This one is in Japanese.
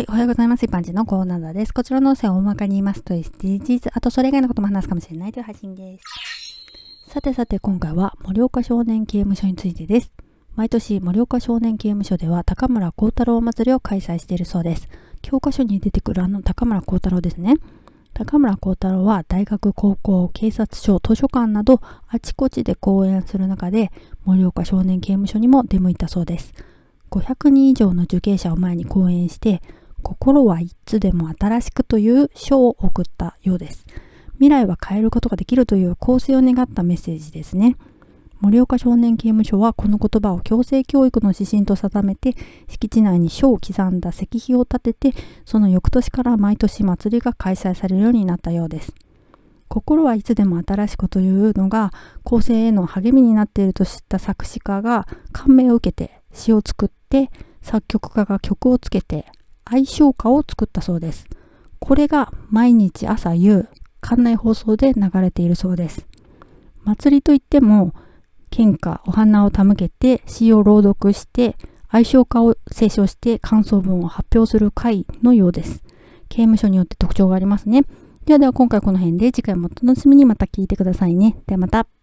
はい、おはようございます。一般人のコーナーです。こちらの音声を大まかに言いますと SDGs、あとそれ以外のことも話すかもしれないという配信です。さてさて今回は盛岡少年刑務所についてです。毎年盛岡少年刑務所では高村光太郎祭りを開催しているそうです。教科書に出てくるあの高村光太郎ですね。高村光太郎は大学、高校、警察署、図書館などあちこちで講演する中で盛岡少年刑務所にも出向いたそうです。500人以上の受刑者を前に講演して心はいつでも新しくという書を送ったようです。未来は変えることができるという構成を願ったメッセージですね。盛岡少年刑務所はこの言葉を強制教育の指針と定めて敷地内に書を刻んだ石碑を立ててその翌年から毎年祭りが開催されるようになったようです。心はいつでも新しくというのが構成への励みになっていると知った作詞家が感銘を受けて詩を作って作曲家が曲をつけて愛称歌を作ったそうです。これが毎日朝夕、館内放送で流れているそうです。祭りといっても、献花、お花を手向けて詩を朗読して、愛称歌を斉唱して感想文を発表する会のようです。刑務所によって特徴がありますね。ではでは今回この辺で次回もお楽しみにまた聞いてくださいね。ではまた。